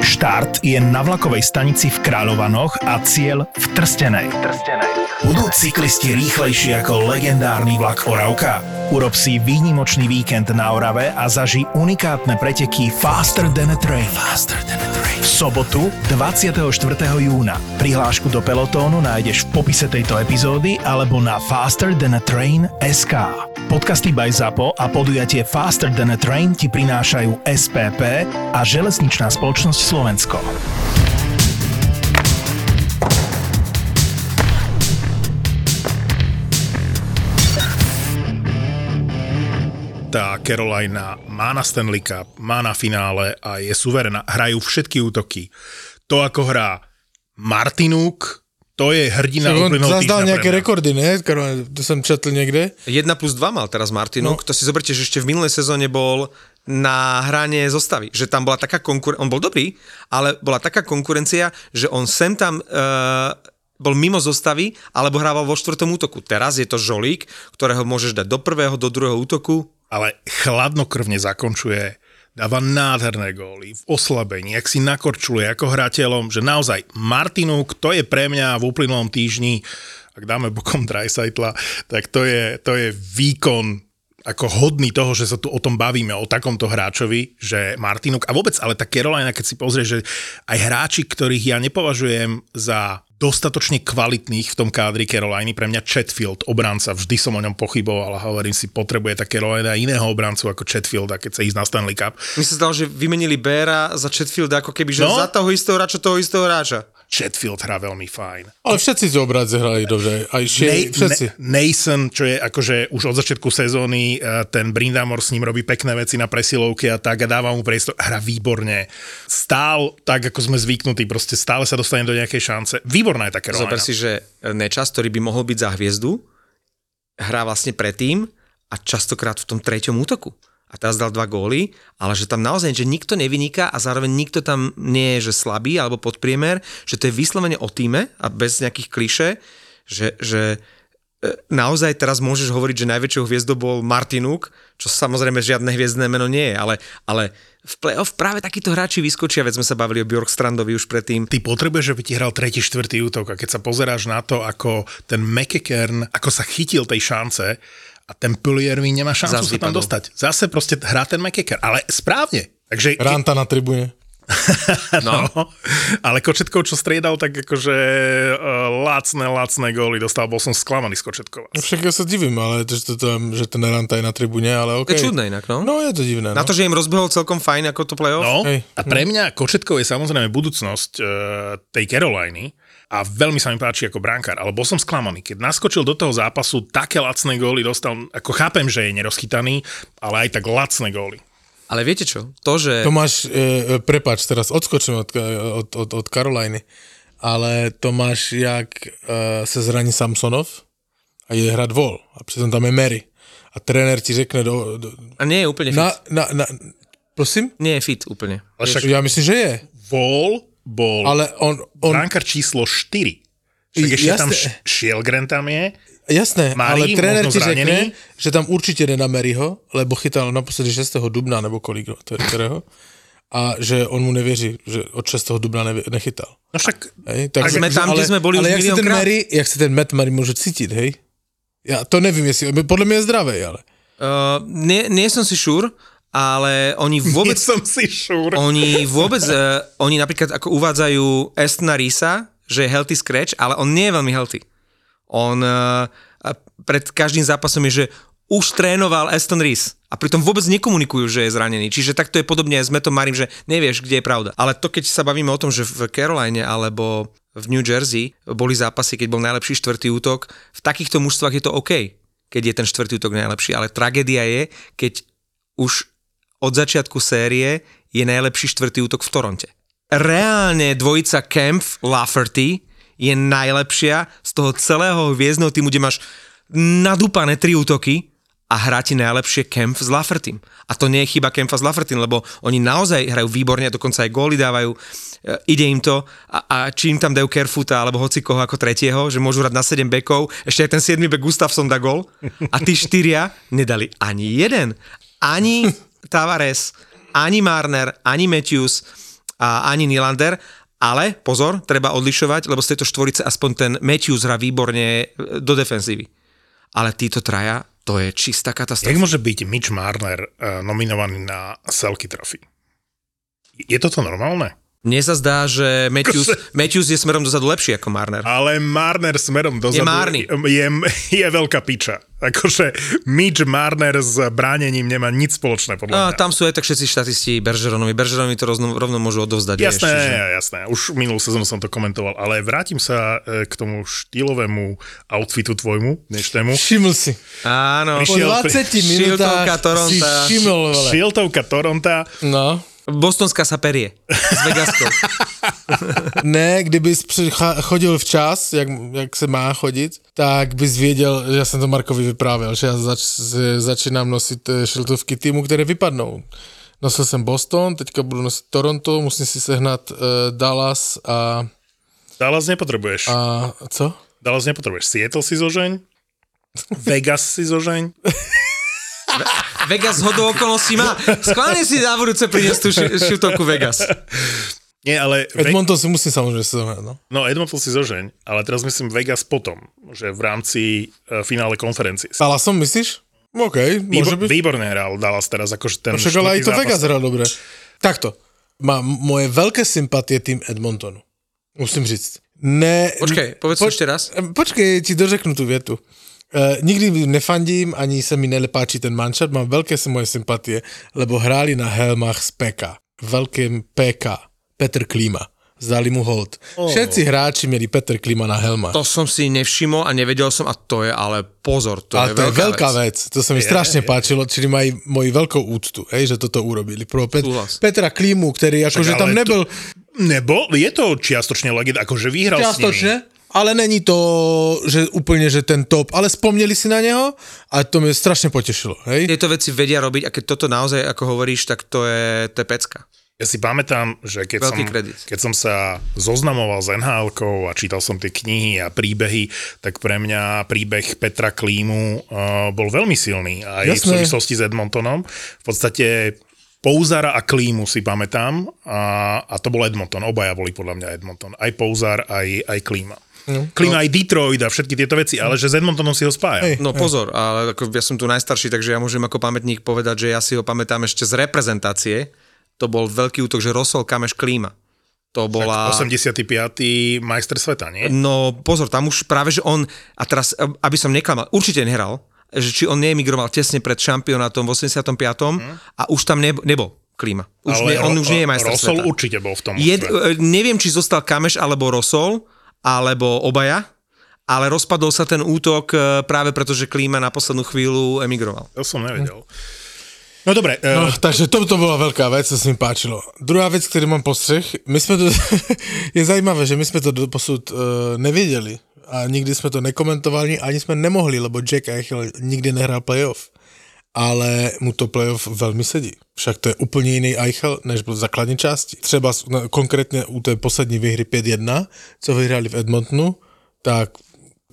Štart je na vlakovej stanici v Kráľovanoch a cieľ v Trstenej. Trstenej. Budú cyklisti rýchlejší ako legendárny vlak Oravka? Urob si výnimočný víkend na Orave a zaži unikátne preteky Faster than a Train. Faster than a Train. V sobotu 24. júna. Prihlášku do pelotónu nájdeš v popise tejto epizódy alebo na Faster than a Train SK. Podcasty by ZAPO a podujatie Faster than a Train ti prinášajú SPP a Železničná spoločnosť Slovensko. Tá Carolina má na Stanley Cup, má na finále a je suverená. Hrajú všetky útoky. To, ako hrá Martinuk, to je hrdina on uplynulého zazdal nejaké rekordy, ne? Karol, To som četl niekde. 1 plus 2 mal teraz Martinuk, No. to si zoberte, že ešte v minulej sezóne bol na hranie zostavy, že tam bola taká konkurencia, on bol dobrý, ale bola taká konkurencia, že on sem tam uh, bol mimo zostavy, alebo hrával vo štvrtom útoku. Teraz je to žolík, ktorého môžeš dať do prvého, do druhého útoku. Ale chladnokrvne zakončuje, dáva nádherné góly v oslabení, ak si nakorčuluje ako hrateľom, že naozaj Martinuk, to je pre mňa v uplynulom týždni, ak dáme bokom Dreisaitla, tak to je, to je výkon ako hodný toho, že sa tu o tom bavíme, o takomto hráčovi, že Martinuk a vôbec, ale tá Carolina, keď si pozrieš, že aj hráči, ktorých ja nepovažujem za dostatočne kvalitných v tom kádri Caroliny, pre mňa Chatfield, obranca, vždy som o ňom pochyboval a hovorím si, potrebuje tá Carolina iného obrancu ako Chatfield, keď sa ísť na Stanley Cup. Mi sa zdalo, že vymenili Béra za Chatfielda, ako keby, že No. za toho istého hráča, toho istého hráča. Chatfield hrá veľmi fajn. Ale všetci z obradze hrali dobre. Aj šie, všetci. Na- Nason, čo je akože už od začiatku sezóny, eh, ten Brindamore s ním robí pekné veci na presilovky a tak a dáva mu priestor. Hra výborne. Stál tak, ako sme zvyknutí, proste stále sa dostane do nejakej šance. Výborná je také Zober si, že Nečas, ktorý by mohol byť za hviezdu, hrá vlastne predtým a častokrát v tom treťom útoku. A teraz dal dva góly, ale že tam naozaj, že nikto nevyniká a zároveň nikto tam nie je, že slabý alebo podpriemer, že to je vyslovene o týme a bez nejakých kliše, že, že e, naozaj teraz môžeš hovoriť, že najväčšou hviezdou bol Martinuk, čo samozrejme žiadne hviezdne meno nie je, ale, ale v play-off práve takíto hráči vyskočia, veď sme sa bavili o Bjorkstrandovi už predtým. Ty potrebuješ, aby ti hral tretí, štvrtý útok a keď sa pozeráš na to, ako ten McEkern, ako sa chytil tej šance a ten Puliervi nemá šancu Zas sa tam dostať. Zase proste hrá ten McEkern, ale správne. Takže Ranta na tribúne. No. Ale Kočetkov, čo striedal, tak akože uh, lacné, lacné góly dostal. Bol som sklamaný z Kočetkova. Však ja sa divím, ale to, že, to, tam, že ten Ranta je na tribúne, ale To okej. je čudné inak, no. No je to divné. Na No. to, že im rozbehol celkom fajn ako to play-off. No, Hej. a pre mňa Kočetkov je samozrejme budúcnosť uh, tej Caroliny a veľmi sa mi páči ako brankár, ale bol som sklamaný. Keď naskočil do toho zápasu, také lacné góly dostal, ako chápem, že je nerozchytaný, ale aj tak lacné góly. Ale viete čo? To, že... Tomáš, e, e, prepáč, teraz odskočím od, od, od, od Karolajny, ale Tomáš, jak e, sa zraní Samsonov a ide hrať vol a pritom tam je Mary a tréner ti řekne do, do, A nie je úplne fit. na, na, na, prosím? Nie je fit úplne. Ale však Ja myslím, že je. Vol bol Ale on, on brankár číslo 4. Však ešte tam Šielgren tam je. Jasné, Mari, ale tréner ti řekne, že tam určite nedá Maryho, lebo chytal naposledy 6. dubna, nebo kolik, no, to je ktorého, a že on mu nevěří, že od 6. dubna nevě, nechytal. No však Hej, tak, A sme tam, kde sme boli ale už jak sa ten. Mary, jak sa ten Matt Mary môže cítiť, hej? Ja to nevím, jestli, podľa mňa je zdravé, ale. Uh, nie, nie som si šúr, ale oni vôbec... nie som si šúr. oni vôbec... Uh, oni napríklad ako uvádzajú Estona Risa, že je healthy scratch, ale on nie je veľmi healthy. On uh, pred každým zápasom je, že už trénoval Aston Rees a pritom vôbec nekomunikujú, že je zranený. Čiže takto je podobne aj s Metom Marim, že nevieš, kde je pravda. Ale to, keď sa bavíme o tom, že v Caroline alebo v New Jersey boli zápasy, keď bol najlepší štvrtý útok, v takýchto mužstvách je to OK, keď je ten štvrtý útok najlepší. Ale tragédia je, keď už od začiatku série je najlepší štvrtý útok v Toronte. Reálne dvojica Kempf Lafferty je najlepšia z toho celého hviezdného týmu, kde máš nadúpané tri útoky a hrá ti najlepšie Kempf s Laffertym. A to nie je chyba Kempfa s Laffertym, lebo oni naozaj hrajú výborne, dokonca aj góly dávajú, e, ide im to a, a či tam dajú Kerfuta alebo hoci koho ako tretieho, že môžu hrať na 7 bekov, ešte aj ten 7 bek Gustafsson dá gól a tí štyria nedali ani jeden. Ani Tavares, ani Marner, ani Matthews, a ani Nylander, ale pozor, treba odlišovať, lebo z tejto štvorice aspoň ten Matthews hrá výborne e, do defenzívy. Ale títo traja, to je čistá katastrofa. Jak môže byť Mitch Marner uh, nominovaný na Selky Trophy? Je toto normálne? Mne sa zdá, že Matthews, Matthews je smerom dozadu lepší ako Marner. Ale Marner smerom dozadu Je márny. Je, je veľká piča. Akože Mitch Marner s bránením nemá nič spoločné podľa No, mňa. tam sú aj tak všetci štatisti Bergeronovi. Bergeronovi to rovno, rovno môžu odovzdať. Jasné, vieš, čiže- jasné. Už minulú sezónu som to komentoval, ale vrátim sa e, k tomu štýlovému outfitu tvojmu dnešnému. Všiml si. Áno. Po Prišiel 20 Šiltovka minútach si Toronta. všiml, vole. Šiltovka Toronta. No. Bostonská sa perie s Vegaskou. Ne, kdybys chodil včas, jak, jak se má chodit, tak bys věděl, že já jsem to Markovi vyprávěl, že já zač, začínám nosit eh, šiltovky týmu, které vypadnou. Nosil jsem Boston, teďka budu nosit Toronto, musím si sehnat uh, Dallas a, Dallas nepotrebuješ. a co? Dallas nepotrebuješ. Seattle si zožeň. Vegas si zožeň. Vegas hodou okolností má. Skválne si na budúce priniesť tú šutovku Vegas. Nie, ale... Ve- Edmonton si musím samozřejmě sehnat, no. no, Edmonton si zožeň, ale teraz myslím Vegas potom, že v rámci uh, finále konferencie. Dallasom myslíš? OK, môže byť. výborne hral Dallas teraz, akože ten Však ale aj to zápas. Vegas hral dobre. Takto. Mám moje veľké sympatie tým Edmontonu. Musím říct. Ne, Počkej, povedz to ešte raz. Počkej, ti dořeknu tu větu. Uh, nikdy nefandím, ani se mi nepáči ten manšat, mám veľké moje sympatie, lebo hráli na helmách z PK. Veľkým PK. Petr Klíma. Zdali mu hold. Oh. Všetci hráči mieli Petr Klíma na helmách. To som si nevšimol a nevedel som a to je ale pozor, to Ale je to je veľká, veľká vec. vec. To sa mi strašne páčilo, čili mají moji veľkou úctu, hej, že toto urobili. Pro Pet- Súhlas. Petra Klímu, ktorý akože tam ale nebyl Nebol, je to čiastočne legenda, akože vyhral s nimi. Ale není to, že úplne, že ten top, ale spomneli si na neho a to mi strašne potešilo, hej. Tieto veci vedia robiť a keď toto naozaj, ako hovoríš, tak to je, to je pecka. Ja si pamätám, že keď, som, kredit. keď som sa zoznamoval s nhl a čítal som tie knihy a príbehy, tak pre mňa príbeh Petra Klímu uh, bol veľmi silný. Aj v Jasné. súvislosti s Edmontonom. V podstate Pouzara a Klímu si pamätám a, a to bol Edmonton. Obaja boli podľa mňa Edmonton. Aj Pouzar, aj, aj Klíma. No, Klíma aj Detroit a všetky tieto veci, ale že s Edmontonom si ho spájal. Hej. No pozor, ale ako ja som tu najstarší, takže ja môžem ako pamätník povedať, že ja si ho pamätám ešte z reprezentácie. To bol veľký útok, že Rosol Kameš Klíma. To bola... 85. majster sveta, nie? No pozor, tam už práve, že on, a teraz, aby som neklamal, určite nehral, že či on neemigroval tesne pred šampionátom v 85. a už tam neb- nebol klíma. Už nie, on Ro- už nie je majster Rosol sveta. určite bol v tom. Jed, mužstve. e, neviem, či zostal Kameš alebo Rosol, alebo obaja, ale rozpadol sa ten útok e, práve preto, že Klíma na poslednú chvíľu emigroval. To som nevedel. No dobre, No, uh, takže to, to bola veľká vec, to sa mi páčilo. Druhá vec, ktorý mám postřeh, my sme to, je zajímavé, že my sme to doposud uh, nevěděli a nikdy sme to nekomentovali, ani sme nemohli, lebo Jack Eichel nikdy nehrál playoff. Ale mu to playoff veľmi sedí. Však to je úplně jiný Eichel, než byl v základní části. Třeba konkrétně u té poslední výhry 5-1, co vyhráli v Edmontonu, tak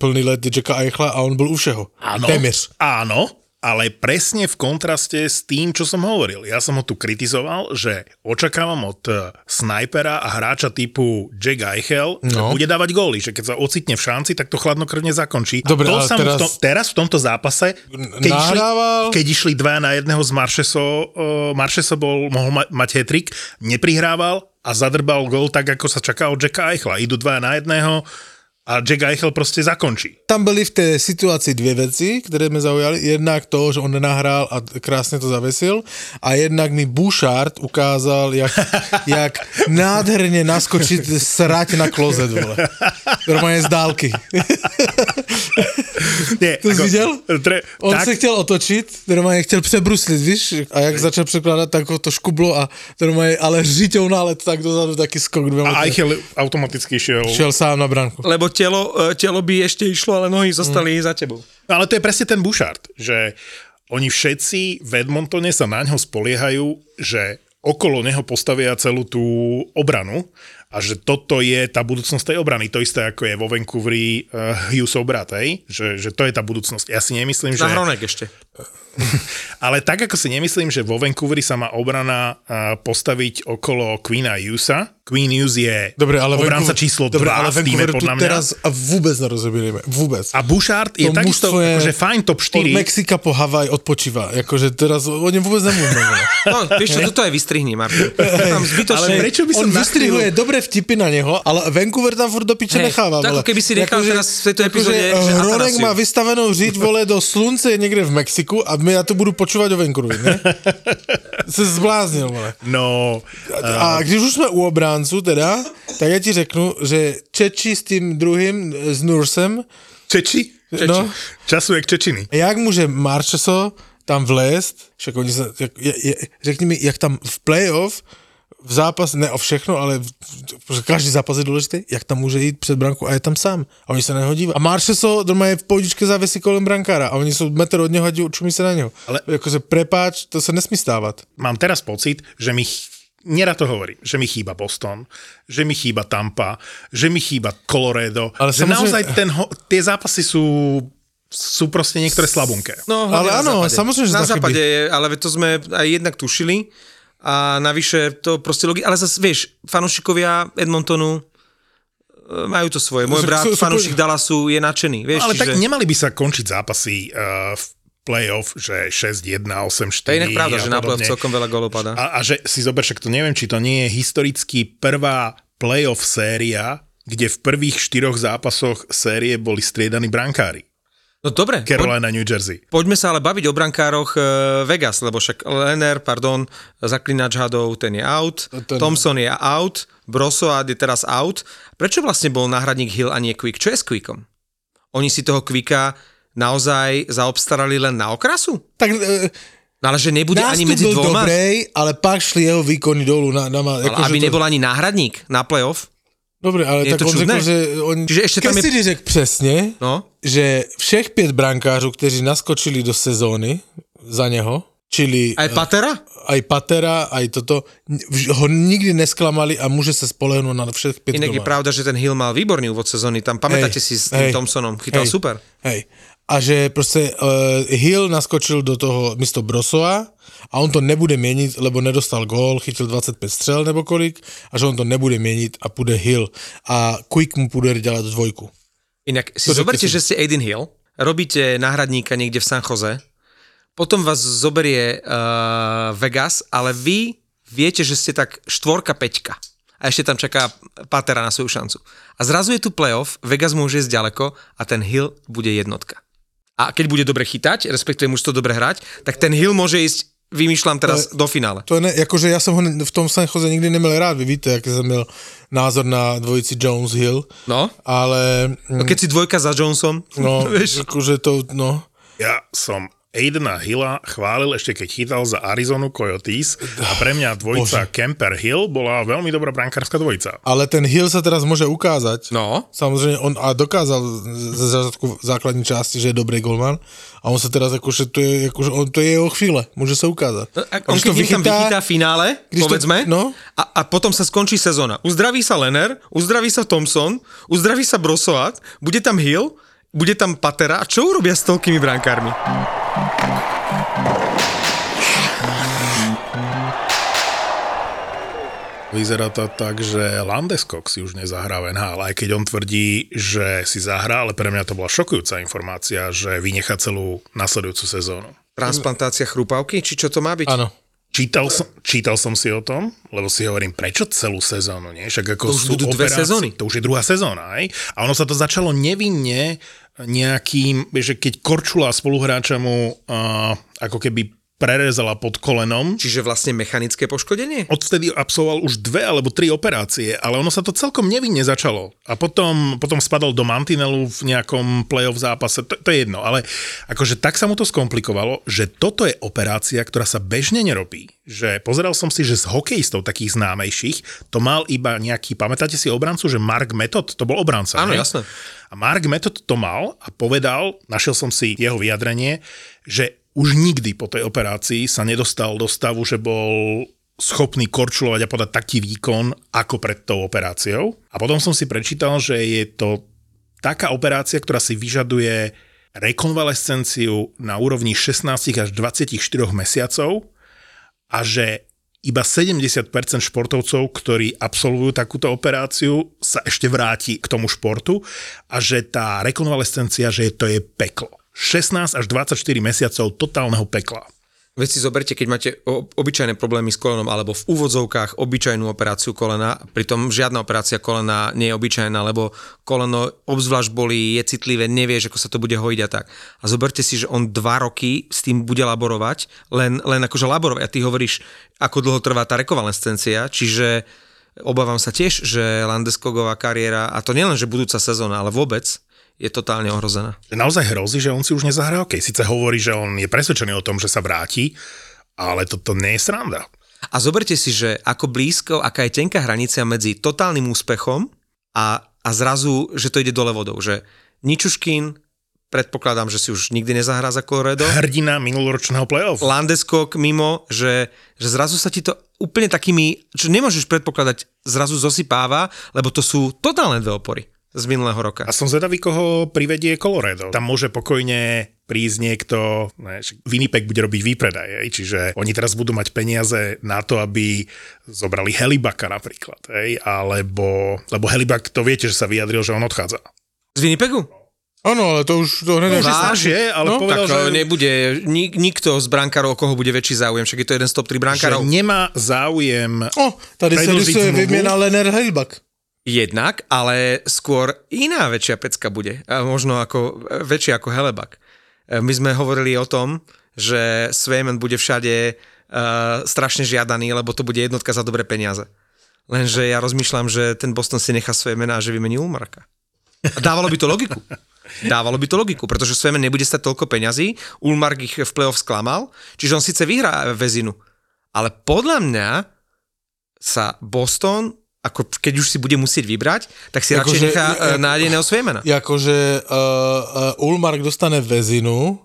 plný let Jacka Eichla a on byl u všeho. áno, Téměř. áno, ale presne v kontraste s tým, čo som hovoril. Ja som ho tu kritizoval, že očakávam od eh, snajpera a hráča typu Jack Eichel, že No. bude dávať góly, že keď sa ocitne v šanci, tak to chladnokrvne zakončí. Dobre, to ale sa mu v teraz- tom, teraz v tomto zápase, keď išli, Nahrával. keď išli dva na jedného z Maršeso, uh, Maršeso bol, mohol ma- mať hetrik, neprihrával a zadrbal gól tak, ako sa čaká od Jacka Eichla. Idú dva na jedného a Jack Eichel proste zakončí. Tam byly v té situaci dvě věci, které mě zaujaly. Jednak to, že on nenahrál a krásně to zavesil a jednak mi Bouchard ukázal, jak, jak nádherně naskočit srať na klozet, vole. Normálně z dálky. Nie, To jsi viděl? Tre, On tak, se chtěl otočit, normálně chtěl přebruslit, víš? A jak začal překládat, tak ho to škublo a normálně, ale řiťou nálet tak dozadu taky skok. a. Eichel automaticky šiel. Šel sám na branku. Lebo telo, e, telo by ešte išlo, ale nohy zostali za tebou. No, ale to je presne ten Bouchard, že oni všetci v Edmontone sa na ňo spoliehajú, že okolo neho postavia celú tú obranu a že toto je tá budúcnosť tej obrany. To isté ako je vo Vancouveri uh, Hughesov brat, hej? Že, že to je tá budúcnosť. Ja si nemyslím, že... Na Hronek ešte. Ale tak ako si nemyslím, že vo Vancouveri sa má obrana uh, postaviť okolo Queena Hughesa. Queen Hughes je Dobre, ale obranca Vancouver- číslo 2 Dobre, ale v týme, podľa mňa. teraz a vôbec nerozoberieme. Vôbec. A Bouchard je To takisto je akože fajn top Od 4. Mexika po Havaj odpočíva. Akože teraz o ňom vôbec nemôžeme. No, vieš čo, toto aj vystrihni, Martin. Tam zbytočne... Ale prečo by som On vystrihuje nachýlil- dobré vtipy na neho, ale Vancouver tam furt do piče Hej, necháva. vole. keby si nechal Akože- teraz v tejto epizóde, eh, že Atanasiu. má vystavenú žiť, vole, do slunce niekde v Mexiku a my ja tu budú počúvať o Vancouveru, ne? Se zbláznil, vole. No, A když už jsme u obráncu teda, tak já ti řeknu, že Čeči s tím druhým, eh, s Nursem, Čeči? no, Času jak Čečiny. jak může Marcheso tam vlézt, však oni jak, je, je, řekni mi, jak tam v playoff, v zápas, ne o všechno, ale v, každý zápas je důležitý, jak tam může jít před branku a je tam sám. A oni se na něho dívají. A Marcheso doma je v pohodičke závěsí kolem brankára a oni jsou metr od něho a čumí se na něho. Ale-. Jakože prepáč, to se nesmí stávat. Mám teraz pocit, že mi Nerad to hovorím, že mi chýba Boston, že mi chýba Tampa, že mi chýba Colorado, Ale že samozrejme- naozaj ten ho- tie zápasy sú, sú proste niektoré slabunké. No, Ale áno, samozrejme, že Na západe je, ale to sme aj jednak tušili a navyše to proste logi... Ale zase, vieš, fanúšikovia Edmontonu e, majú to svoje. Môj brat, fanúšik Dallasu, je nadšený. Vieš, Ale čiže... tak nemali by sa končiť zápasy uh, v playoff, že 6-1, 8-4 To je inak pravda, že na playoff celkom veľa golov padá. A, a že si zober, však to neviem, či to nie je historicky prvá playoff séria, kde v prvých štyroch zápasoch série boli striedaní brankári. No dobre, poď, Carolina, New Jersey. poďme sa ale baviť o brankároch e, Vegas, lebo však Lenner, pardon, zaklinač hadov, ten je out, Ten- Thompson je out, Brosoad je teraz out. Prečo vlastne bol náhradník Hill a nie Quick? Čo je s Quickom? Oni si toho Quicka naozaj zaobstarali len na okrasu? Tak e, No ale že nebude ani medzi byl dvoma? dobrý, ale pak šli jeho výkony dolu. Na, na, Ale jako, aby to... nebol ani náhradník na playoff? Dobre, ale Je tak to on čudné? řekl, že... On... Čiže ešte tam je- Cassidy řekl přesně, No, že všech pět brankářů, kteří naskočili do sezóny za něho, čili aj Patera? aj Patera, aj toto, ho nikdy nesklamali a môže sa spolehnuť na všech pět Inak je pravda, že ten Hill mal výborný úvod sezóny. Tam pamätáte si s tým Thompsonom, chytal hej, super. Hej. A že proste uh, Hill naskočil do toho místo Brosova a on to nebude meniť, lebo nedostal gól, chytil 25 střel nebo kolik a že on to nebude meniť a půjde Hill a Quick mu půjde ďalať dvojku. Inak si To, že zoberte, si- že ste Aiden Hill, robíte náhradníka niekde v San Jose, potom vás zoberie uh, Vegas, ale vy viete, že ste tak štvorka, peťka. A ešte tam čaká Patera na svoju šancu. A zrazu je tu playoff, Vegas môže ísť ďaleko a ten Hill bude jednotka. A keď bude dobre chytať, respektíve môže to dobre hrať, tak ten Hill môže ísť, vymýšľam teraz, do finále. To je ne, jakože já jsem ho v tom San Jose nikdy neměl rád, vy víte, jaký jsem měl názor na dvojici Jones-Hill, No, ale no keď si dvojka za Jonesom, no, vieš, akože to, no, Ja som Aidena Hilla chválil ešte keď chytal za Arizonu Coyotes a pre mňa dvojica Kemper Hill bola veľmi dobrá brankárska dvojica. ale ten Hill sa teraz môže ukázať. no, Samozřejmě on a dokázal ze začátku základní části, že je dobrý golman a on se teraz akože to je, akože on, to je jeho chvíle, může se ukázat. No, A on keď im tam vychytá v finále, když to- povedzme, no. a, a potom sa skončí sezóna. Uzdraví sa Lenner, uzdraví sa Thompson, uzdraví sa Brosoat, bude tam Hill, bude tam Patera a čo urobia s toľkými brankármi? Vyzerá to tak, že Landeskog si už nezahrá v NHL, aj keď on tvrdí, že si zahrá, ale pre mňa to bola šokujúca informácia, že vynecha celú nasledujúcu sezónu. Transplantácia chrupavky, či čo to má byť? Ano. Čítal som, čítal som si o tom, lebo si hovorím, prečo celú sezónu, nie? Však ako To už sú budú dve sezóny. To už je druhá sezóna, aj? A ono sa to začalo nevinne nejakým, že keď Korčula spoluhráča mu uh, ako keby prerezala pod kolenom, Čiže vlastne mechanické poškodenie? odvtedy absolvoval už dve alebo tri operácie, ale ono sa to celkom nevinne začalo. A potom, potom spadol do mantinelu v nejakom playoff zápase, to, to je jedno, ale akože tak sa mu to skomplikovalo, že toto je operácia, ktorá sa bežne nerobí. Že pozeral som si, že z hokejistov takých známejších to mal iba nejaký, pamätáte si obrancu, že Mark Method, to bol obranca. Áno, jasné. A Mark Method to mal a povedal, našiel som si jeho vyjadrenie, že už nikdy po tej operácii sa nedostal do stavu, že bol schopný korčulovať a podať taký výkon ako pred tou operáciou. A potom som si prečítal, že je to taká operácia, ktorá si vyžaduje rekonvalescenciu na úrovni 16 až 24 mesiacov a že iba 70% športovcov, ktorí absolvujú takúto operáciu, sa ešte vráti k tomu športu a že tá rekonvalescencia, že to je peklo. 16 až 24 mesiacov totálneho pekla. Veď si zoberte, keď máte obyčajné problémy s kolenom alebo v úvodzovkách obyčajnú operáciu kolena, pritom žiadna operácia kolena nie je obyčajná, lebo koleno obzvlášť boli, je citlivé, nevieš, ako sa to bude hojiť a tak. A zoberte si, že on dva roky s tým bude laborovať, len, len akože laborovať. A ty hovoríš, ako dlho trvá tá rekonvalescencia, čiže obávam sa tiež, že Landeskogová kariéra, a to nielen, že budúca sezóna, ale vôbec, je totálne ohrozená. Naozaj hrozí, že on si už nezahrá hokej. Sice hovorí, že on je presvedčený o tom, že sa vráti, ale toto nie je sranda. A zoberte si, že ako blízko, aká je tenká hranica medzi totálnym úspechom a, a zrazu, že to ide dole vodou. Že Ničuškin, predpokladám, že si už nikdy nezahrá za Colorado. Hrdina minuloročného playoff. Landeskog mimo, že, že zrazu sa ti to úplne takými, čo nemôžeš predpokladať, zrazu zosypáva, lebo to sú totálne dve opory z minulého roka. A som zvedavý, koho privedie Colorado. Tam môže pokojne prísť niekto, ne, Winnipeg bude robiť výpredaj, hej, čiže oni teraz budú mať peniaze na to, aby zobrali Helibaka napríklad, hej, alebo, lebo Helibak to viete, že sa vyjadril, že on odchádza. Z Winnipegu? Áno, ale to už to hneď... No, je, ale no, povedal, tak že... nebude nik, nikto z brankárov, koho bude väčší záujem, však je to jeden z top 3 brankárov. Že nemá záujem O, tady sa rysuje vymiena Lener Helibak. Jednak, ale skôr iná väčšia pecka bude. Možno ako, väčšia ako Helebak. E, my sme hovorili o tom, že Svejmen bude všade uh, strašne žiadaný, lebo to bude jednotka za dobré peniaze. Lenže ja rozmýšľam, že ten Boston si nechá Svejmena a že vymení Ulmarka. A dávalo by to logiku. Dávalo by to logiku, pretože Svejmen nebude stať toľko peňazí, Ulmark ich v play-off sklamal, čiže on síce vyhrá väzinu, ale podľa mňa sa Boston ako keď už si bude musieť vybrať, tak si radšej nechá uh, nádejného Svejmena. Akože uh, uh, Ulmark dostane väzinu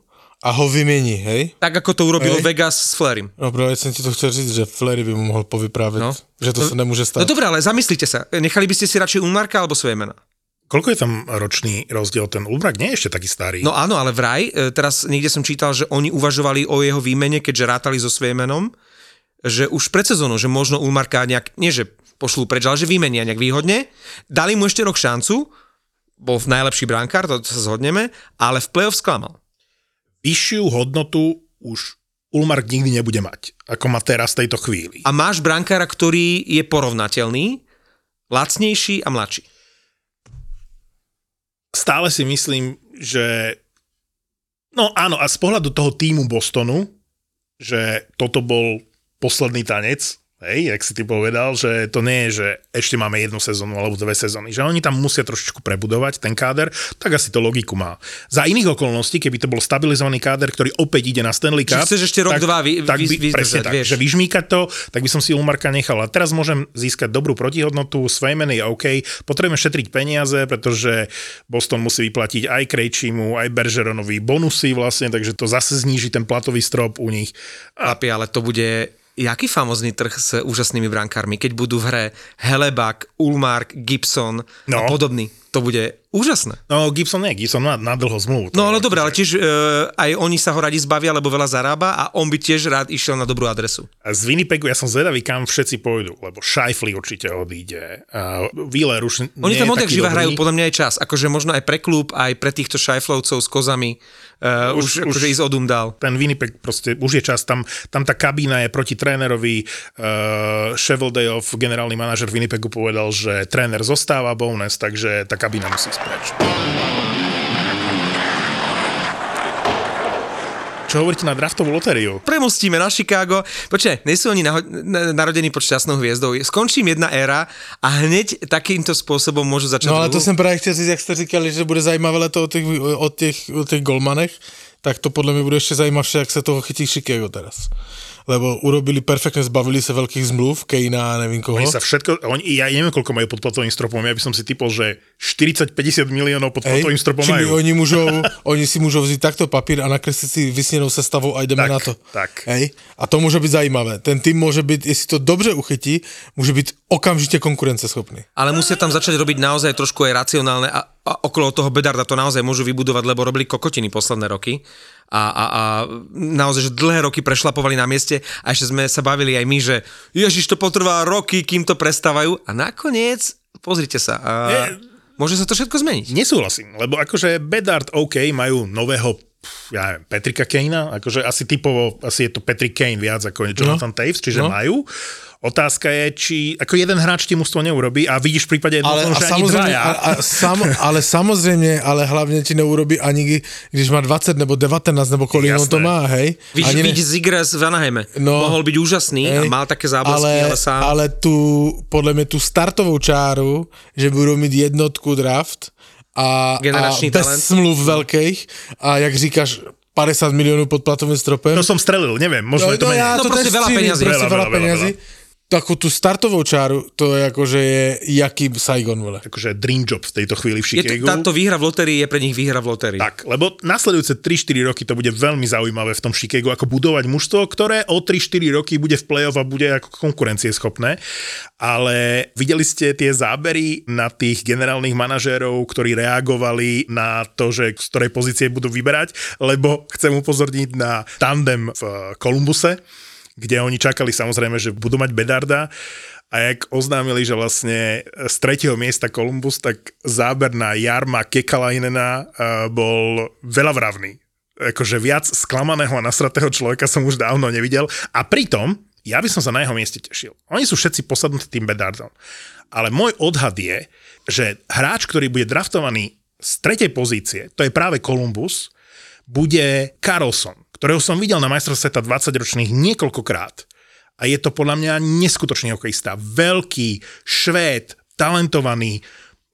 a ho vymení, hej? Tak ako to urobil hej. Vegas s Flerim. No práve som ti to chcel říct, že Flery by mu mohol povypráviť, no. že to no, sa nemôže stať. No dobré, ale zamyslite sa, nechali by ste si radšej Ulmarka alebo Svejmena? Koľko je tam ročný rozdiel? Ten Ulmark nie je ešte taký starý. No áno, ale vraj, e, teraz niekde som čítal, že oni uvažovali o jeho výmene, keďže rátali so Svejmenom, že už pred sezónou, že možno Ulmarka nejak, nie že pošlú preč, ale že vymenia nejak výhodne. Dali mu ešte rok šancu, bol v najlepší brankár, to sa zhodneme, ale v play-off sklamal. Vyššiu hodnotu už Ulmark nikdy nebude mať, ako má teraz v tejto chvíli. A máš brankára, ktorý je porovnateľný, lacnejší a mladší. Stále si myslím, že no áno, a z pohľadu toho týmu Bostonu, že toto bol posledný tanec, Hej, jak si ty povedal, že to nie je, že ešte máme jednu sezónu alebo dve sezóny, že oni tam musia trošičku prebudovať ten káder, tak asi to logiku má. Za iných okolností, keby to bol stabilizovaný káder, ktorý opäť ide na Stanley Cup, Čiže chceš ešte rok, tak, dva vy, tak by, vy, presne tak, vieš. že vyžmíkať to, tak by som si Ulmarka nechal. A teraz môžem získať dobrú protihodnotu, Svejmen je OK, potrebujeme šetriť peniaze, pretože Boston musí vyplatiť aj Krejčimu, aj Bergeronovi bonusy vlastne, takže to zase zníži ten platový strop u nich. A... Papi, ale to bude jaký famozný trh s úžasnými brankármi, keď budú v hre Helebak, Ulmark, Gibson no. a podobný. To bude úžasné. No Gibson nie, Gibson má na dlho zmluvu. No ale dobre, ale tiež uh, aj oni sa ho radi zbavia, lebo veľa zarába a on by tiež rád išiel na dobrú adresu. A z Winnipegu ja som zvedavý, kam všetci pôjdu, lebo Scheifly určite odíde. Uh, Wheeler už Oni tam odjak živa hrajú, podľa mňa aj čas. Akože možno aj pre klub, aj pre týchto Scheiflovcov s kozami uh, už, už, akože ísť odum dal. Ten Winnipeg proste, už je čas, tam, tam tá kabína je proti trénerovi. Uh, Sheveldayov, generálny manažer Winnipegu povedal, že tréner zostáva bonus, takže tak kabína musí ísť preč. Čo hovoríte na draftovú lotériu? Premostíme na Chicago. Počkaj, nie sú oni naho- narodení pod šťastnou hviezdou. Skončím jedna éra a hneď takýmto spôsobom môžu začať No ale to jsem právě chtěl říct, jak jste říkali, že bude zajímavé leto o těch, o těch, o těch golmanech, tak to podle mě bude ještě zajímavšie, jak se toho chytí Chicago teraz. Lebo urobili perfektne, zbavili sa veľkých zmluv, Kejna a neviem koho. Oni sa všetko, oni, ja neviem, koľko majú pod platovým stropom, ja by som si typol, že 40-50 miliónov pod platovým stropom majú. Oni, môžu, oni si môžu vziť takto papír a nakresliť si vysnenou sestavou a ideme Tak, na to. tak. Hej? A to môže byť zaujímavé. Ten tým môže byť, jestli to dobře uchytí, môže byť okamžite konkurenceschopný. Ale musia tam začať robiť naozaj trošku aj racionálne a, a okolo toho Bedarda to naozaj môžu vybudovať, lebo robili kokotiny posledné roky a, a, a naozaj, že dlhé roky prešlapovali na mieste a ešte sme sa bavili aj my, že ježiš, to potrvá roky, kým to prestávajú a nakoniec, pozrite sa, a, môže sa to všetko zmeniť. Nesúhlasím, lebo akože Bedard OK, majú nového ja neviem, Petrika Kanea, akože asi typovo, asi je to Patrick Kane viac ako Jonathan no. Taves, čiže No. no. majú. Otázka je, či ako jeden hráč ti mužstvo neurobí a vidíš v prípade a že ani dvaja. a, a sam, ale samozrejme, ale hlavne ti neurobí ani když má 20 nebo 19 nebo kolik on to má, hej? Víš, Ani vidíš Zigres v Anaheime. No. Mohol byť úžasný a Hej, mal také záblesky, ale, ale sám... ale tu, podľa mňa tú startovou čáru, že budú mít jednotku draft a, Generačný a bez talent. smluv veľkých a jak říkáš, 50 miliónov pod platovým stropem. To som strelil, neviem, možno je to menej. No proste tež veľa peňazí. Proste Veľa, veľa, veľa, veľa. Takú tú startovou čáru, to je akože je jaký Saigon, vole. akože dream job v tejto chvíli v je to, Chicagu. táto výhra v lotérii je pre nich výhra v lotérii. Tak, lebo nasledujúce 3-4 roky to bude veľmi zaujímavé v tom Chicagu, ako budovať mužstvo, ktoré o 3-4 roky bude v play-off a bude ako konkurencieschopné. Ale videli ste tie zábery na tých generálnych manažérov, ktorí reagovali na to, že z ktorej pozície budú vyberať, lebo chcem upozorniť na tandem v Kolumbuse, kde oni čakali samozrejme, že budú mať Bedarda a jak oznámili, že vlastne z tretieho miesta Columbus, tak záber na Jarma Kekalainena eh, bol veľavravný. Akože viac sklamaného a nasratého človeka som už dávno nevidel. A pritom, ja by som sa na jeho mieste tešil. Oni sú všetci posadnutí tým Bedardom. Ale môj odhad je, že hráč, ktorý bude draftovaný z tretej pozície, to je práve Columbus, bude Carlson, ktorého som videl na majstrovstve sveta 20 ročných niekoľkokrát. A je to podľa mňa neskutočný hokejista. Veľký, švéd, talentovaný.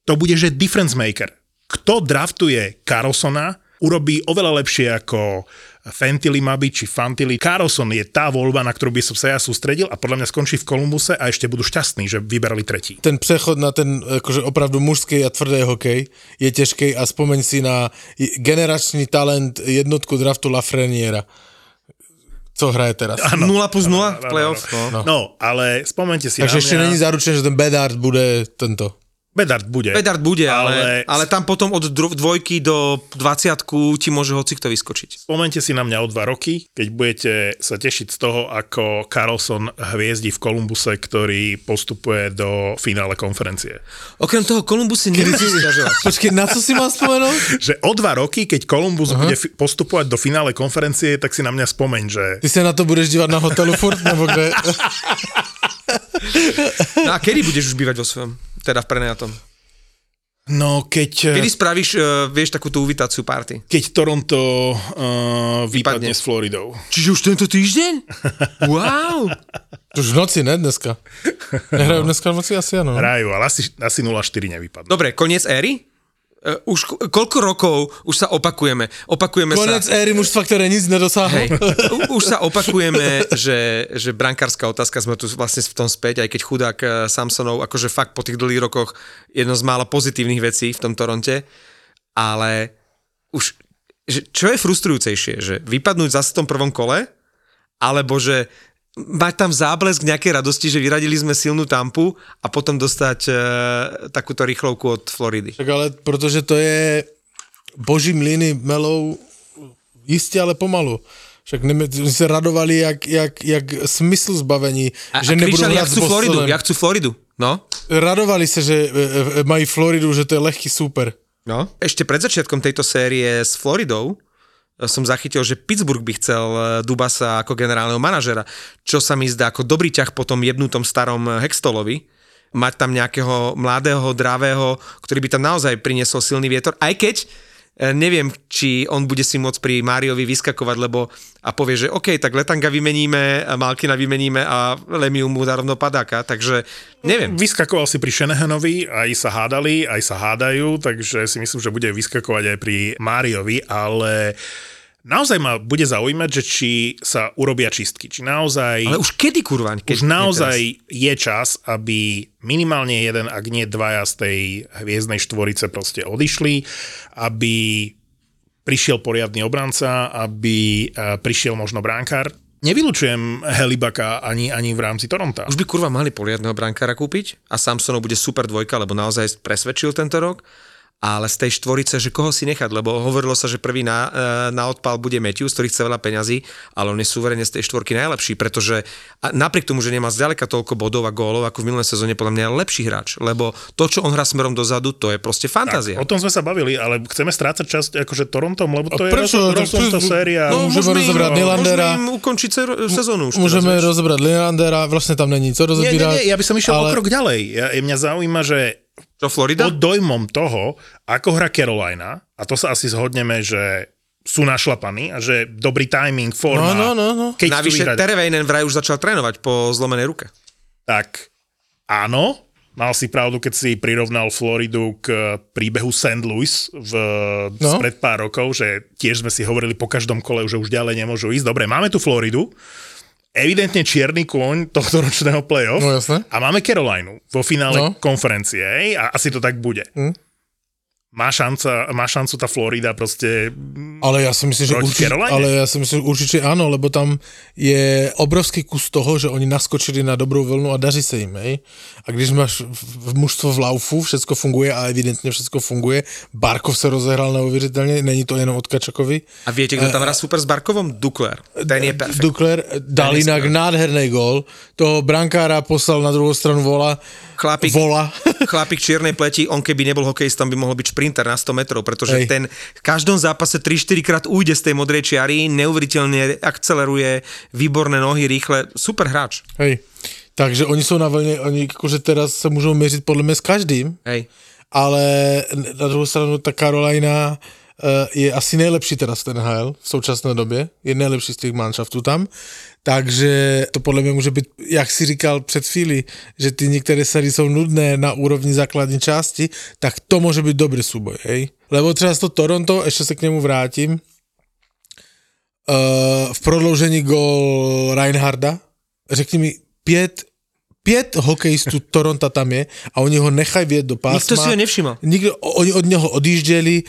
To bude, že difference maker. Kto draftuje Carlsona, urobí oveľa lepšie ako Fentily Maby či Fantily. Carlson je tá voľba, na ktorú by som sa ja sústredil a podľa mňa skončí v Kolumbuse a ešte budú šťastní, že vyberali tretí. ten přechod na ten akože opravdu mužský a tvrdý hokej je těžký a spomeň si na generačný talent jednotku draftu Lafreniera. Co hraje teraz? 0 plus 0 v playoff. No. No, ale spomente si Takže ešte mňa. není zaručené, že ten Bedard bude tento. Bedard bude. Bedard bude, ale, Ale- tam potom od dvojky do 20 ti môže hoci kto vyskočiť. Spomente si na mňa o dva roky, keď budete sa tešiť z toho, ako Carlson hviezdi v Kolumbuse, ktorý postupuje do finále konferencie. Okrem toho Kolumbus si nemusí stiažovať. Počkej, na co si mal spomenúť? Že o dva roky, keď Kolumbus uh-huh. bude fi- postupovať do finále konferencie, tak si na mňa spomeň, že Ty sa na to budeš dívať na hotelu furt, nebo kde? No a kedy budeš už bývať vo svojom? Teda v prenajatom. no keď, Kedy spravíš, uh, vieš, takú tú uvitáciu party? keď Toronto uh, vypadne Vypadne. s Floridou. Čiže už tento týždeň? Wow! Už v noci, ne dneska? Nehrajú dneska v noci asi áno. Hrajú, ale asi, asi 0-4 nevypadnú. Dobre, koniec éry? Uh, už ko- koľko rokov už sa opakujeme? Opakujeme Konec sa... éry mužstva, ktoré nic nedosáhlo. Hej, už sa opakujeme, že, že brankárska otázka, sme tu vlastne v tom späť, aj keď chudák eh, Samsonov, akože fakt po tých dlhých rokoch jedno z mála pozitívnych vecí v tom Toronte, ale už, že čo je frustrujúcejšie, že vypadnúť zase v tom prvom kole, alebo že mať tam záblesk nejakej radosti, že vyradili sme silnú tampu a potom dostať e, takúto rýchlovku od Floridy. Tak ale protože to je boží mlyny melou jistě, ale pomalu. Však oni se radovali jak, jak, jak smysl zbavení, A, že a nebudou kričali, s chcú Floridu, jak chcú Floridu, no. Radovali se, že e, e, mají Floridu, že to je lehký super. No. Ešte pred začiatkom tejto série s Floridou som zachytil, že Pittsburgh by chcel e, Dubasa ako generálneho manažera, čo sa mi zdá ako dobrý ťah po tom jebnutom starom Hextolovi, mať tam nejakého mladého, dravého, ktorý by tam naozaj priniesol silný vietor, aj keď neviem, či on bude si môcť pri Máriovi vyskakovať, lebo a povie, že OK, tak Letanga vymeníme, Malkina vymeníme a Lemiu mu dá rovno padáka, takže neviem. Vyskakoval si pri Shanahanovi, aj sa hádali, aj sa hádajú, takže si myslím, že bude vyskakovať aj pri Máriovi, ale naozaj ma bude zaujímať, že či sa urobia čistky. Či naozaj... Ale už kedy, kurva? Keď, už naozaj je čas, aby minimálne jeden, ak nie dvaja z tej hviezdnej štvorice proste odišli, aby prišiel poriadny obranca, aby e, prišiel možno bránkár. Nevylučujem Helibaka ani, ani v rámci Toronta. Už by kurva mali poriadneho brankára kúpiť a Samsonov bude super dvojka, lebo naozaj presvedčil tento rok ale z tej štvorice, že koho si nechať, lebo hovorilo sa, že prvý na, e, na odpal bude Matthews, ktorý chce veľa peňazí, ale on je suverene z tej štvorky najlepší, pretože napriek tomu, že nemá zďaleka toľko bodov a gólov ako v minulé sezóne, podľa mňa je lepší hráč, lebo to, čo on hrá smerom dozadu, to je proste fantázia. Tak, o tom sme sa bavili, ale chceme strácať časť akože Torontom, lebo to a je prečo, roz, roz, séria. No, môžeme rozobrať Nylandera. Môžeme ukončiť sezónu. Už môžeme rozobrať Nylandera, vlastne tam není co rozobírať. Nie, nie, nie, ja by som išiel ale... o krok ďalej. Ja, mňa zaujíma, že čo, Florida? Pod dojmom toho, ako hra Carolina, a to sa asi zhodneme, že sú našlapaní a že dobrý timing, forma. No, no, no. no. Keď Navyše Tereveinen vraj už začal trénovať po zlomenej ruke. Tak áno, mal si pravdu, keď si prirovnal Floridu k príbehu St. Louis v, no. spred pár rokov, že tiež sme si hovorili po každom kole, že už ďalej nemôžu ísť. Dobre, máme tu Floridu, evidentne čierny kôň tohto ročného playoff. No jasne. A máme Carolinu vo finále no. konferencie, hej? a asi to tak bude. Mm má, šanca, má šancu tá Florida proste ale ja si myslím, že určite, ale ja si myslím, že určite áno, lebo tam je obrovský kus toho, že oni naskočili na dobrou vlnu a daří se jim, hej. A když máš v mužstvo v laufu, všetko funguje a evidentně všetko funguje, Barkov se rozehral neuvěřitelně, není to jenom od Kačakovi. A viete, kto tam hrá super s Barkovom? Dukler. Ten je perfekt. Dukler dal inak nádherný gól, toho brankára poslal na druhou stranu vola, chlapík, vola. chlapík čiernej pleti, on keby nebol hokejistom, by mohol byť šprinter na 100 metrov, pretože Hej. ten v každom zápase 3-4 krát ujde z tej modrej čiary, neuveriteľne akceleruje, výborné nohy, rýchle, super hráč. Hej. Takže oni jsou na vlně, oni akože teraz se můžou měřit podle mě s každým. Hej. Ale na druhou stranu ta Carolina uh, je asi nejlepší teraz ten NHL v současné době. Je nejlepší z těch manšaftů tam. Takže to podle mě může být, jak si říkal před chvíli, že ty některé série jsou nudné na úrovni základní části, tak to může být dobrý súboj, hej? Lebo třeba to Toronto, ještě se k němu vrátím, uh, v prodloužení gol Reinharda, řekni mi, pět pět hokejistů Toronto tam je a oni ho nechají vjet do pásma. Nikto si ho nevšiml. Nikdo, oni od něho odjížděli,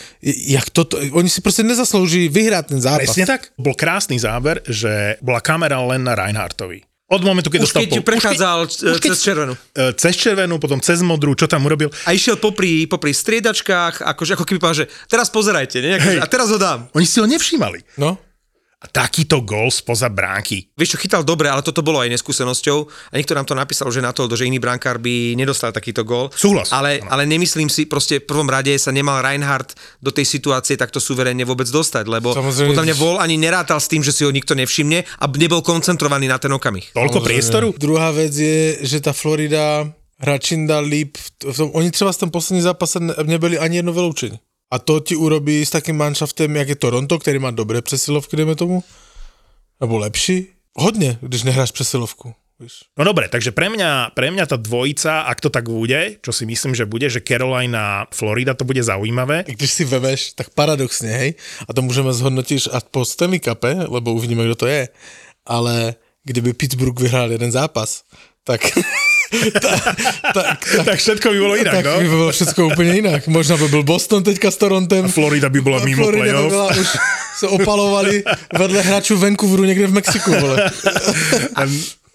jak to, oni si prostě nezaslouží vyhrát ten zápas. Presne tak. Bol krásny záber, že bola kamera len na Reinhardtovi. Od momentu, keď už dostal... Keď po... prechádzal už keď, cez červenú. E, cez červenú, potom cez modrú, čo tam urobil. A išiel popri, popri striedačkách, akože ako keby povedal, že teraz pozerajte, nie? Akože, a teraz ho dám. Oni si ho nevšímali. No a takýto gol spoza bránky. Vieš čo, chytal dobre, ale toto bolo aj neskúsenosťou a niekto nám to napísal, že na to, že iný brankár by nedostal takýto gol. Súhlas. Ale, ale nemyslím si, proste v prvom rade sa nemal Reinhardt do tej situácie takto suverénne vôbec dostať, lebo Samozrejme. podľa mňa Vol ani nerátal s tým, že si ho nikto nevšimne a nebol koncentrovaný na ten okamih. Toľko priestoru? Druhá vec je, že tá Florida hra čím dál líp. V tom, oni třeba v tom posledním zápase nebyli ani jedno vyloučení. A to ti urobí s takým manšaftem, jak je Toronto, který má dobré přesilovky, dejme tomu? Nebo lepší? Hodně, když nehráš přesilovku. No dobre, takže pre mňa, pre mňa tá dvojica, ak to tak bude, čo si myslím, že bude, že Carolina, Florida, to bude zaujímavé. Když si vemeš, tak paradoxne, hej, a to môžeme zhodnotiť až po Stanley Cupe, lebo uvidíme, kto to je, ale kdyby Pittsburgh vyhrál jeden zápas, tak tak, tak, tak všetko by bolo inak, tak no? by bolo všetko úplne inak. Možno by byl Boston teďka s Torontem. A Florida by bola mimo Florida playoff. By bola, už sa opalovali vedle hráčů Vancouveru niekde v Mexiku. Vole. A,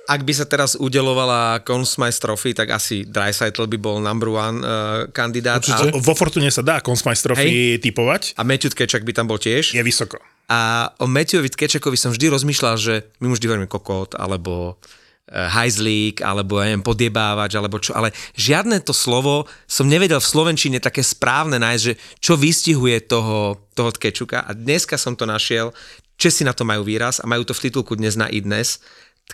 ak by sa teraz udelovala Consmice Trophy, tak asi Dreisaitl by bol number one uh, kandidát. A... Vo Fortune sa dá Consmice Trophy Hej. typovať. A Matthew Tkečak by tam bol tiež. Je vysoko. A o Matthewovi Tkečakovi som vždy rozmýšľal, že my mu vždy hovoríme kokot, alebo hajzlík, alebo ja neviem, podiebávač, alebo čo, ale žiadne to slovo som nevedel v Slovenčine také správne nájsť, že čo vystihuje toho, toho Tkečuka a dneska som to našiel, Česi na to majú výraz a majú to v titulku dnes na Idnes.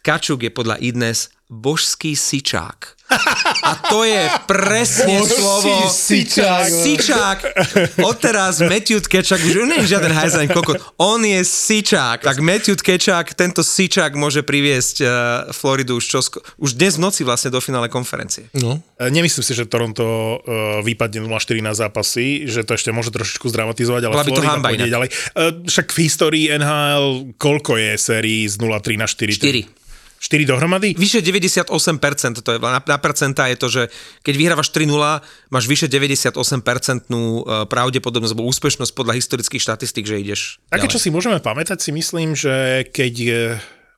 Tkačuk je podľa Idnes božský sičák. A to je presne Božský slovo sičák. Sičák. Odteraz Matthew Kečak, už nie je žiaden hajzaň kokot, on je sičák. Tak Matthew Kečak, tento sičák môže priviesť uh, Floridu už, čosko, už dnes v noci vlastne do finále konferencie. No. E, Nemyslím si, že Toronto uh, vypadne 0-4 na zápasy, že to ešte môže trošičku zdramatizovať, ale Bola by to Florida pôjde ďalej. Uh, však v histórii NHL koľko je sérií z 0-3 na 4? 4. 4 dohromady? Vyše 98%, to je, na, na percentá je to, že keď vyhrávaš 3-0, máš vyše 98% pravdepodobnosť alebo úspešnosť podľa historických štatistík, že ideš Také, ďalej. čo si môžeme pamätať, si myslím, že keď je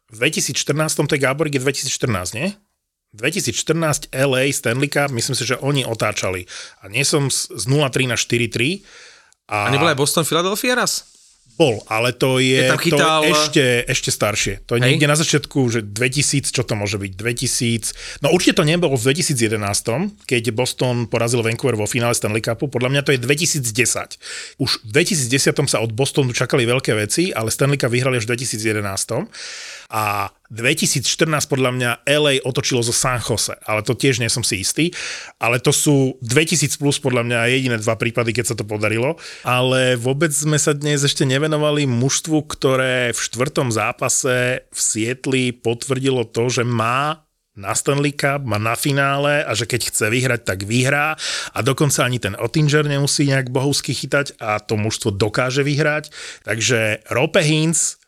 v 2014, to je Gáborik, je 2014, nie? 2014 LA Stanley Cup, myslím si, že oni otáčali. A nie som z z 0-3 na 4-3. A nebol aj Boston Philadelphia raz? Bol, ale to je, tam chytal- to je ešte, ešte staršie. To je Hej. niekde na začiatku, že 2000, čo to môže byť, 2000, no určite to nebolo v 2011, keď Boston porazil Vancouver vo finále Stanley Cupu, podľa mňa to je 2010. Už v 2010 sa od Bostonu čakali veľké veci, ale Stanley Cup vyhrali až v 2011. A 2014 podľa mňa LA otočilo zo San Jose, ale to tiež nie som si istý. Ale to sú 2000 plus podľa mňa jediné dva prípady, keď sa to podarilo. Ale vôbec sme sa dnes ešte nevenovali mužstvu, ktoré v štvrtom zápase v Sietli potvrdilo to, že má na Stanley Cup, má na finále a že keď chce vyhrať, tak vyhrá a dokonca ani ten Ottinger nemusí nejak bohovsky chytať a to mužstvo dokáže vyhrať. Takže Rope Hintz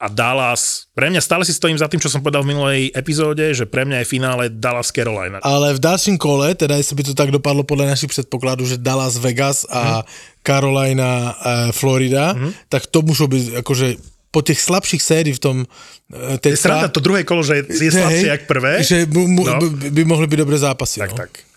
a Dallas, pre mňa stále si stojím za tým, čo som povedal v minulej epizóde, že pre mňa je finále Dallas Carolina. Ale v ďalším kole, teda jestli by to tak dopadlo podľa našich predpokladů, že Dallas Vegas a Carolina e, Florida, tak to môžu byť akože po těch slabších sérií v tom e, Je sranda to druhé kolo, že je slabšie jak prvé. Že mu, mu, No. by, by mohli byť dobré zápasy. Tak, no. tak.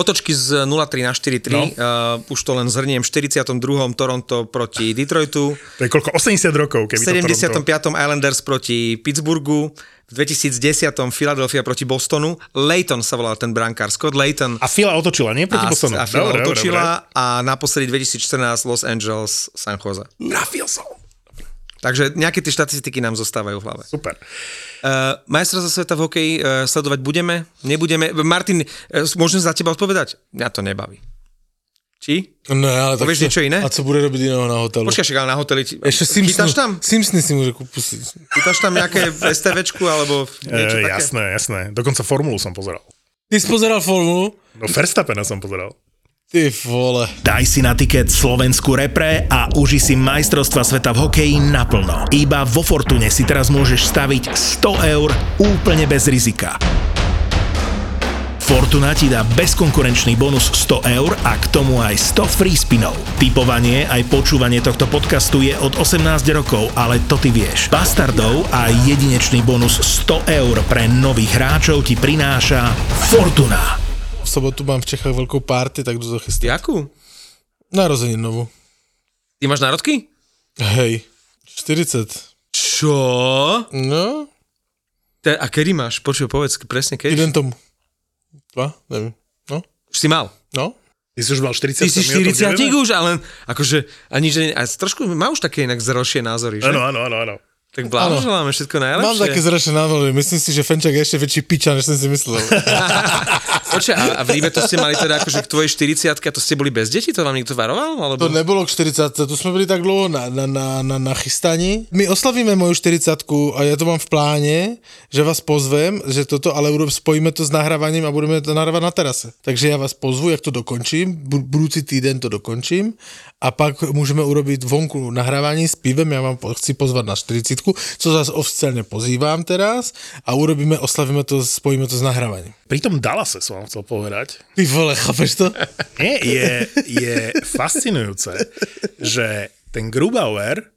Otočky z 0-3 na 4-3, No. uh, už to len zhrniem, v 42. Toronto proti Detroitu, To je koľko? 80 rokov, keby to 75. Toronto... Islanders proti Pittsburghu, v 2010. Philadelphia proti Bostonu, Leighton sa volal ten brankár, Scott Leighton A Fila otočila, nie? Proti a, Bostonu. a Phila Dobre, dobre, otočila a naposledy 2014 Los Angeles, San Jose. dobre. Trafil som. Takže nejaké tie štatistiky nám zostávajú v hlave. Super. Uh, majstrovstvá sveta v hokeji uh, sledovať budeme? Nebudeme? Martin, uh, môžem za teba odpovedať? Mňa to nebaví. Či? No, ale tak Povieš co- niečo iné? A co bude robiť iného na hotelu? Počkaj, však ale na hoteli... ti- Ešte Simpsons, Chytáš tam? Simpsony si môže kúpiť. Chytáš tam nejaké STVčku alebo niečo E, také? jasné, jasné. Dokonca formulu som pozeral. Ty si pozeral formulu? No Verstappena som pozeral. Ty vole. Daj si na tiket Slovensku repre a uži si majstrovstva sveta v hokeji naplno. Iba vo Fortune si teraz môžeš staviť 100 eur úplne bez rizika. Fortuna ti dá bezkonkurenčný bonus 100 eur a k tomu aj 100 free spinov. Typovanie aj počúvanie tohto podcastu je od 18 rokov, ale to ty vieš. Bastardov a jedinečný bonus 100 eur pre nových hráčov ti prináša Fortuna. V sobotu mám v Čechách veľkú party, tak jdu to chystať. Jakú? Narozeninovú. Ty máš národky? Hej. 40. Čo? No, Te, a kedy máš? Počuj, povedz presne kedy. jeden tomu. Dva? Neviem. No, Už si mal. no. Ty si už mal 40. Ty si my o tom 40 nevieme? už, ale akože ani, že a trošku má už také inak zrošie názory, že? Áno, áno, áno, áno. Tak blahoželáme všetko najlepšie. Mám také zračné názory. Myslím si, že Fenčak je ešte väčší piča, než som si myslel. Počkaj, a, a v Ríme to ste mali teda akože k tvojej 40 a to ste boli bez detí? To vám niekto varoval? Alebo... To nebolo k 40, tu sme byli tak dlouho na, na, na, na, na chystaní. My oslavíme moju 40 a ja to mám v pláne, že vás pozvem, že toto, ale spojíme to s nahrávaním a budeme to nahrávať na terase. Takže ja vás pozvu, jak to dokončím, bu- budúci týden to dokončím a pak môžeme urobiť vonku nahrávanie s pivem, ja vám chci pozvať na 40 co zase oficiálne pozývam teraz a urobíme, oslavíme to, spojíme to s nahrávaním. Pri tom Dallase som chcel povedať, Ty vole, chápeš to? Nie, je, je fascinujúce, že ten Grubauer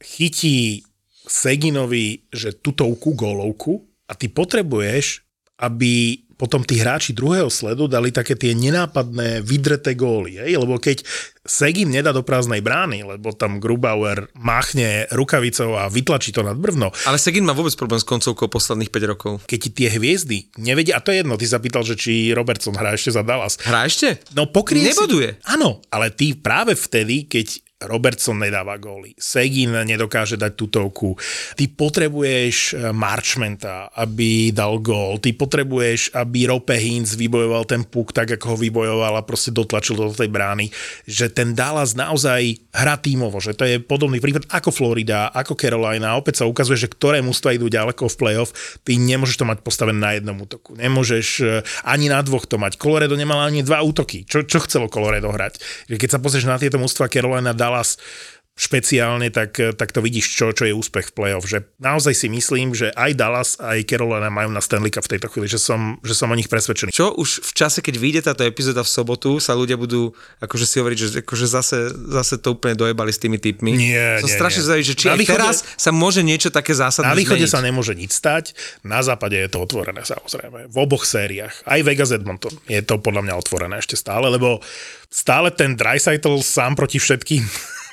chytí Seginovi, že tutovku, gólovku a ty potrebuješ, aby potom tí hráči druhého sledu dali také tie nenápadné vydreté góly, hej? lebo keď Segin nedá do prázdnej brány, lebo tam Grubauer máchne rukavicou a vytlačí to nad brvno, Ale Segin má vôbec problém s koncovkou posledných 5 rokov. keď ti tie hviezdy nevedia, a to je jedno, ty sa pýtal, že či Robertson hrá ešte za Dallas, Hrá ešte? No pokrie Neboduje. Si, áno, ale ty práve vtedy, keď Robertson nedáva góly, Segin nedokáže dať tutovku, ty potrebuješ eh, Marchmenta, aby dal gól, ty potrebuješ, aby Rope Hintz vybojoval ten puk tak, ako ho vybojoval a proste dotlačil do tej brány, že ten Dallas naozaj hrá tímovo, že to je podobný prípad ako Florida, ako Carolina, opäť sa ukazuje, že ktoré mústva idú ďaleko v playoff, ty nemôžeš to mať postavené na jednom útoku, nemôžeš eh, ani na dvoch to mať. Colorado nemal ani dva útoky, čo, čo chcelo Colorado hrať. Keď sa pozrieš na tieto mústva Carolina, Dallas, us špeciálne, tak, tak to vidíš, čo, čo je úspech v play-off. Že naozaj si myslím, že aj Dallas, aj Carolina majú na Stanley Cup v tejto chvíli, že som, že som o nich presvedčený. Čo už v čase, keď vyjde táto epizóda v sobotu, sa ľudia budú akože si hovoriť, že akože zase, zase to úplne dojebali s tými typmi. Nie, Som nie, strašne zvedavý, že či Na aj východe- teraz sa môže niečo také zásadné Na východe zmeniť. sa nemôže nič stať, na západe je to otvorené samozrejme. V oboch sériách. Aj Vegas Edmonton je to podľa mňa otvorené ešte stále, lebo stále ten Dreisaitl sám proti všetkým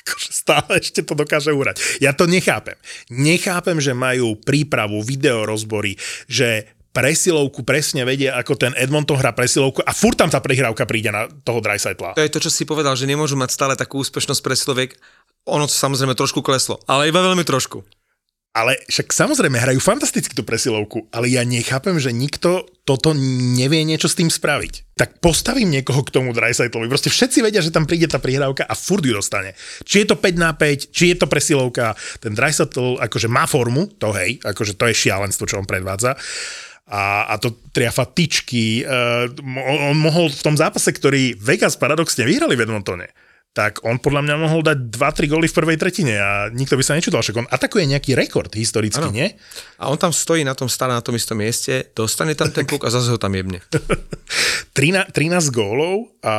akože stále ešte to dokáže urať. Ja to nechápem. Nechápem, že majú prípravu, videorozbory, že presilovku presne vedia, ako ten Edmonton hrá presilovku a furt tam tá prehrávka príde na toho Dreisaitla. To je to, čo si povedal, že nemôžu mať stále takú úspešnosť pre siloviek. Ono to samozrejme trošku kleslo, ale iba veľmi trošku. Ale však samozrejme hrajú fantasticky tú presilovku, ale ja nechápem, že nikto toto nevie niečo s tým spraviť. Tak postavím niekoho k tomu Dreisaitlovi. Proste všetci vedia, že tam príde tá prihrávka a furt ju dostane. Či je to 5 na 5, či je to presilovka. Ten Dreisaitl akože má formu, to hej, akože to je šialenstvo, čo on predvádza. A, a to triafa tyčky. Uh, on, mohol v tom zápase, ktorý Vegas paradoxne vyhrali v Edmontone, tak on podľa mňa mohol dať 2-3 góly v prvej tretine a nikto by sa nečudal, však on atakuje nejaký rekord historicky, Áno. nie? A on tam stojí na tom stále na tom istom mieste, dostane tam ten puk a zase ho tam jebne. 13, 13 gólov a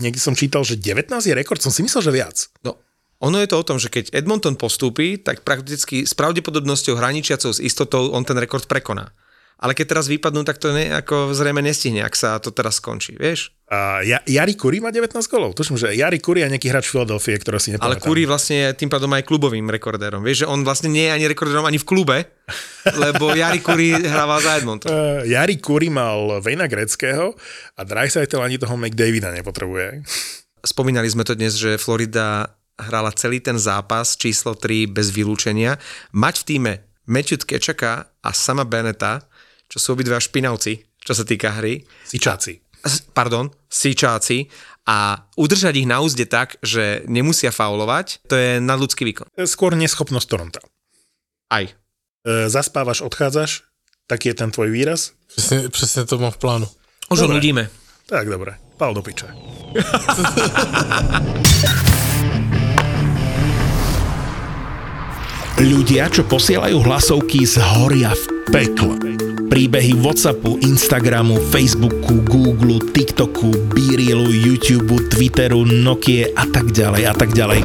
niekde som čítal, že 19 je rekord, som si myslel, že viac. No, ono je to o tom, že keď Edmonton postúpi, tak prakticky s pravdepodobnosťou hraničiacou s istotou on ten rekord prekoná. Ale keď teraz vypadnú, tak to ne, ako zrejme nestihne, ak sa to teraz skončí, vieš? A ja, Jari Kuri má 19 gólov. Tuším, že Jari Kuri je nejaký hráč Philadelphia, ktorého si nepamätám. Ale Kuri vlastne je tým pádom aj klubovým rekordérom. Vieš, že on vlastne nie je ani rekordérom ani v klube, lebo Jari Kuri hrával za Edmonton. Uh, Jari Kuri mal Vejna Greckého a Dreisaitl ani toho McDavida nepotrebuje. Spomínali sme to dnes, že Florida hrala celý ten zápas číslo 3 bez vylúčenia. Mať v týme Matthew Kečaka a Sama Beneta, čo sú obidva špinavci, čo sa týka hry, Sičáci. pardon, síčáci a udržať ich na úzde tak, že nemusia faulovať, to je nadľudský výkon. Skôr neschopnosť Toronta. Aj. Uh, zaspávaš, odchádzaš, taký je ten tvoj výraz. Přesně, přesně to mám v plánu. Už nudíme. Tak dobre, pal do piče. Ľudia, čo posielajú hlasovky, zhoria v pekle. Príbehy Whatsappu, Instagramu, Facebooku, Google, TikToku, Beerilu, YouTube, Twitteru, Nokie a tak ďalej a tak ďalej.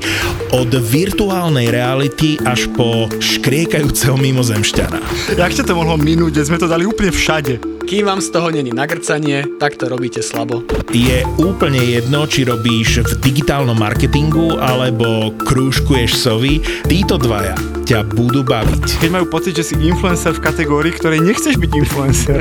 Od virtuálnej reality až po škriekajúceho mimozemšťana. Jak ťa to mohlo minúť, sme to dali úplne všade. Kým vám z toho není nagrcanie, tak to robíte slabo. Je úplne jedno, či robíš v digitálnom marketingu alebo krúžkuješ sovy, títo dvaja ťa budú baviť. Keď majú pocit, že si influencer v kategórii, ktorej nechceš byť influencer.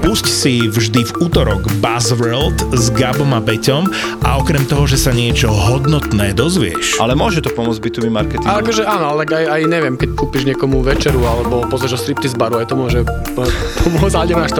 Pusť si vždy v útorok Buzzworld s Gabom a Peťom a okrem toho, že sa niečo hodnotné dozvieš, Ale môže to pomôcť B2B marketingu. A akože áno, ale aj, aj neviem, keď kúpiš niekomu večeru alebo pozrieš o striptease baru, aj to môže po- pomôcť, ale nemáš to